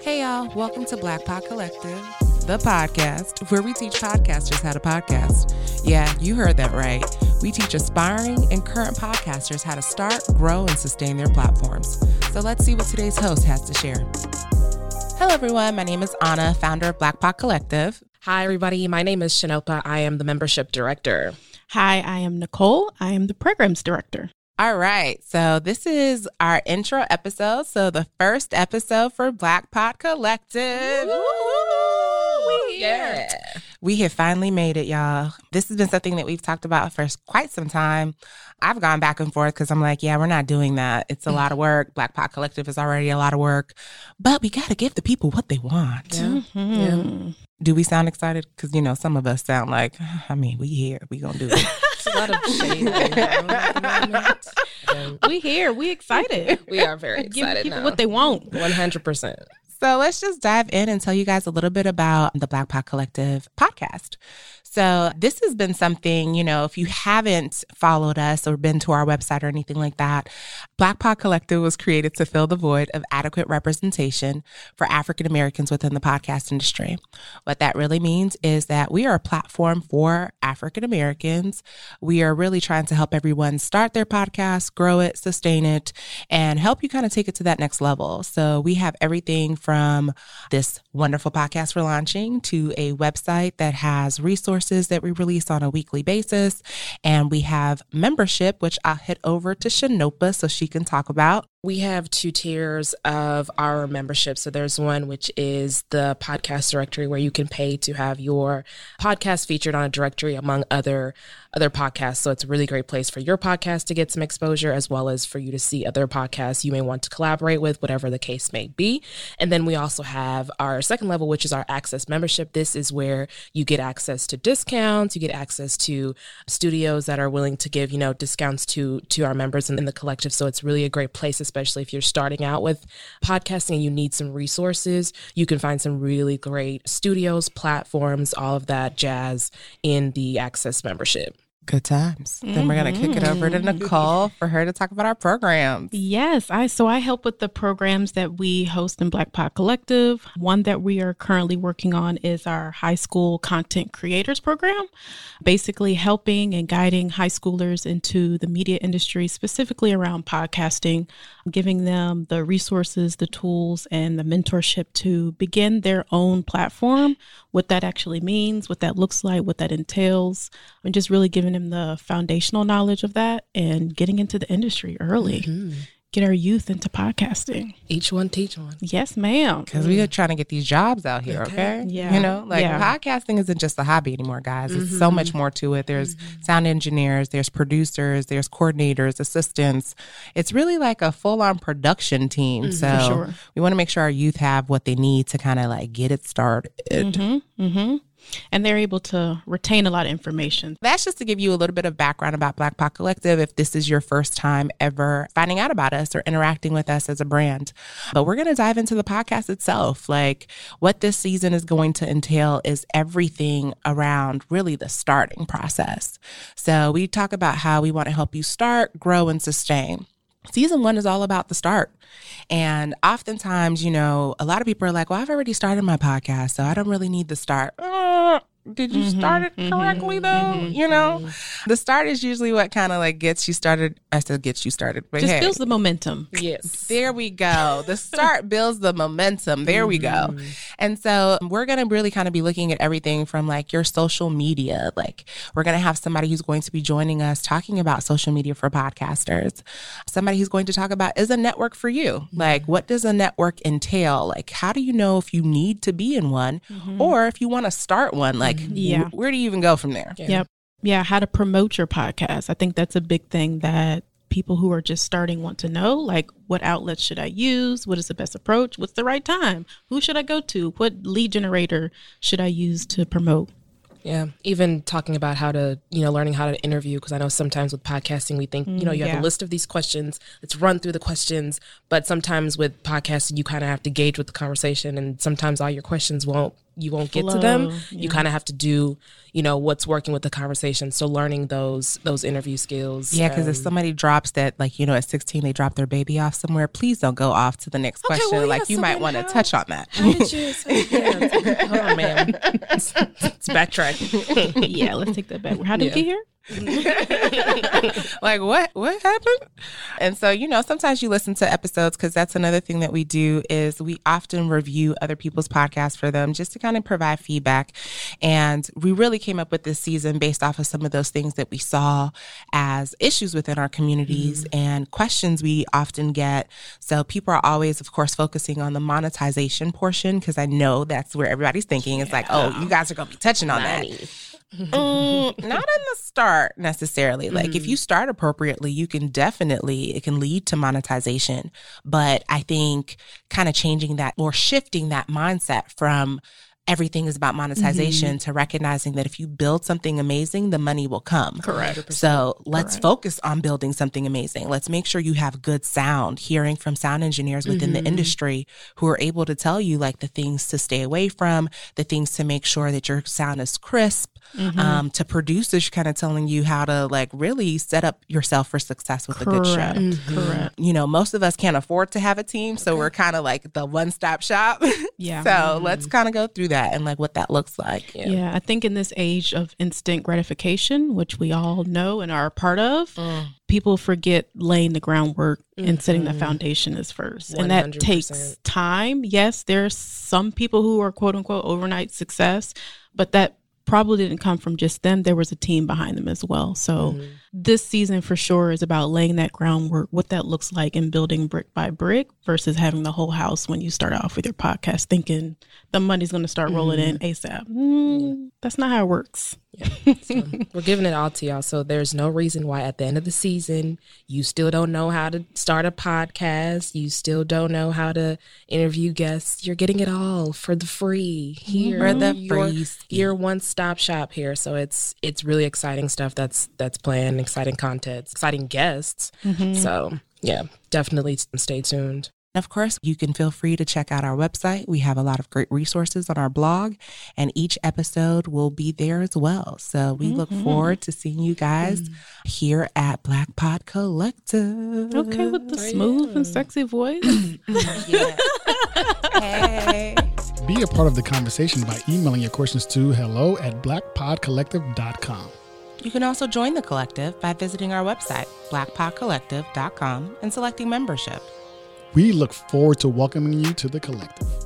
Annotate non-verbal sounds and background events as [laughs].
Hey, y'all. Welcome to Black Pod Collective, the podcast where we teach podcasters how to podcast. Yeah, you heard that right. We teach aspiring and current podcasters how to start, grow, and sustain their platforms. So let's see what today's host has to share. Hello, everyone. My name is Anna, founder of Black Pod Collective. Hi, everybody. My name is Shanopa. I am the membership director. Hi, I am Nicole. I am the programs director. All right. So this is our intro episode. So the first episode for Black Pod Collective. We yeah. We have finally made it, y'all. This has been something that we've talked about for quite some time. I've gone back and forth because I'm like, yeah, we're not doing that. It's a lot of work. Black Pod Collective is already a lot of work, but we got to give the people what they want. Yeah. Mhm. Do we sound excited? Because, you know, some of us sound like, I mean, we here. We going to do it. [laughs] It's a lot of shade going on at the [laughs] We here. We excited. [laughs] We are very Give excited people now. what they want. 100%. So let's just dive in and tell you guys a little bit about the Black Pod Collective podcast. So this has been something, you know, if you haven't followed us or been to our website or anything like that, Black Pod Collective was created to fill the void of adequate representation for African Americans within the podcast industry. What that really means is that we are a platform for African Americans. We are really trying to help everyone start their podcast, grow it, sustain it, and help you kind of take it to that next level. So we have everything from this wonderful podcast we're launching to a website that has resources that we release on a weekly basis. And we have membership, which I'll hit over to Shanopa so she can talk about. We have two tiers of our membership. So there's one which is the podcast directory where you can pay to have your podcast featured on a directory among other other podcasts. So it's a really great place for your podcast to get some exposure as well as for you to see other podcasts you may want to collaborate with, whatever the case may be. And then we also have our second level, which is our access membership. This is where you get access to discounts, you get access to studios that are willing to give, you know, discounts to to our members in, in the collective. So it's really a great place, especially if you're starting out with podcasting and you need some resources. You can find some really great studios, platforms, all of that jazz in the access membership. Good times. Then we're going to kick it over to mm-hmm. Nicole for her to talk about our programs. Yes, I so I help with the programs that we host in Black Pod Collective. One that we are currently working on is our high school content creators program, basically helping and guiding high schoolers into the media industry, specifically around podcasting, giving them the resources, the tools, and the mentorship to begin their own platform, what that actually means, what that looks like, what that entails, and just really giving him the foundational knowledge of that and getting into the industry early. Mm-hmm. Get our youth into podcasting. Each one teach one. Yes, ma'am. Because we are trying to get these jobs out here, okay? Yeah. You know, like Yeah. podcasting isn't just a hobby anymore, guys. It's so much mm-hmm. more to it. There's mm-hmm. sound engineers, there's producers, there's coordinators, assistants. It's really like a full on production team. Mm-hmm. so sure. we want to make sure our youth have what they need to kind of like get it started. And they're able to retain a lot of information. That's just to give you a little bit of background about Black Pod Collective if this is your first time ever finding out about us or interacting with us as a brand. But we're going to dive into the podcast itself. Like what this season is going to entail is everything around really the starting process. So we talk about how we want to help you start, grow, and sustain. Season one is all about the start. And oftentimes, you know, a lot of people are like, well, I've already started my podcast, so I don't really need the start. Did you mm-hmm, start it correctly mm-hmm, though? Mm-hmm, you know, the start is usually what kind of like gets you started. I said gets you started, but Just hey, builds the momentum. Yes. there we go. The [laughs] start builds the momentum. There we go. And so we're going to really kind of be looking at everything from like your social media. Like we're going to have somebody who's going to be joining us talking about social media for podcasters. Somebody who's going to talk about is a network for you? Like what does a network entail? Like how do you know if you need to be in one or if you want to start one? Like Yeah. wh- where do you even go from there? Yeah. Yep. Yeah. How to promote your podcast. I think that's a big thing that people who are just starting want to know. Like, what outlets should I use? What is the best approach? What's the right time? Who should I go to? What lead generator should I use to promote? Yeah, even talking about how to, you know, learning how to interview because I know sometimes with podcasting we think, you know, mm, you have yeah. a list of these questions, let's run through the questions, but sometimes with podcasting you kind of have to gauge with the conversation and sometimes all your questions won't you won't get to them. yeah. You kind of have to do, you know, what's working with the conversation. So learning those those interview skills. Yeah, because if um, somebody drops that, like, you know, at 16, they drop their baby off somewhere, please don't go off to the next Okay, question. well, like, yeah, you so might want to touch on that. How did you? [laughs] yeah, hold on, ma'am. Let's, [laughs] let's backtrack. [laughs] yeah, let's take that back. How did Yeah. we get here? [laughs] like what what happened? And so you know sometimes you listen to episodes because that's another thing that we do is we often review other people's podcasts for them just to kind of provide feedback. And we really came up with this season based off of some of those things that we saw as issues within our communities mm-hmm. and questions we often get. So people are always of course focusing on the monetization portion because i know that's where everybody's thinking. It's like oh you guys are gonna be touching on that Mm, not in the start necessarily. Like if mm-hmm. you start appropriately, you can definitely it can lead to monetization. But I think kind of changing that or shifting that mindset from everything is about monetization mm-hmm. to recognizing that if you build something amazing, the money will come. Correct. So let's Correct. focus on building something amazing. Let's make sure you have good sound, hearing from sound engineers within the mm-hmm. industry who are able to tell you like the things to stay away from, the things to make sure that your sound is crisp. Um, to producers kind of telling you how to like really set up yourself for success with a good show Correct. Correct. you know, most of us can't afford to have a team. So we're kind of like the one stop shop. [laughs] Yeah. so let's kind of go through that and like what that looks like. Yeah. Yeah, I think in this age of instant gratification, which we all know and are a part of, Mm. people forget laying the groundwork and setting the foundation is first. And that takes time. Yes, there's some people who are quote unquote overnight success, but that probably didn't come from just them. There was a team behind them as well. So Mm-hmm. this season for sure is about laying that groundwork, what that looks like and building brick by brick versus having the whole house when you start off with your podcast thinking the money's going to start rolling in ASAP. Mm, That's not how it works. So we're giving it all to y'all. So there's no reason why at the end of the season you still don't know how to start a podcast. You still don't know how to interview guests. You're getting it all for the free here. For the free. Your one stop shop here. So it's it's really exciting stuff that's that's planned, exciting content, exciting guests. Mm-hmm. So yeah, definitely stay tuned. And of course, you can feel free to check out our website. We have a lot of great resources on our blog, and each episode will be there as well. So we look mm-hmm. forward to seeing you guys mm. here at Black Pod Collective. Okay, with the oh, smooth and sexy voice. [clears throat] Hey. Be a part of the conversation by emailing your questions to hello at blackpodcollective.com. You can also join the collective by visiting our website, blackpodcollective.com, and selecting membership. We look forward to welcoming you to the collective.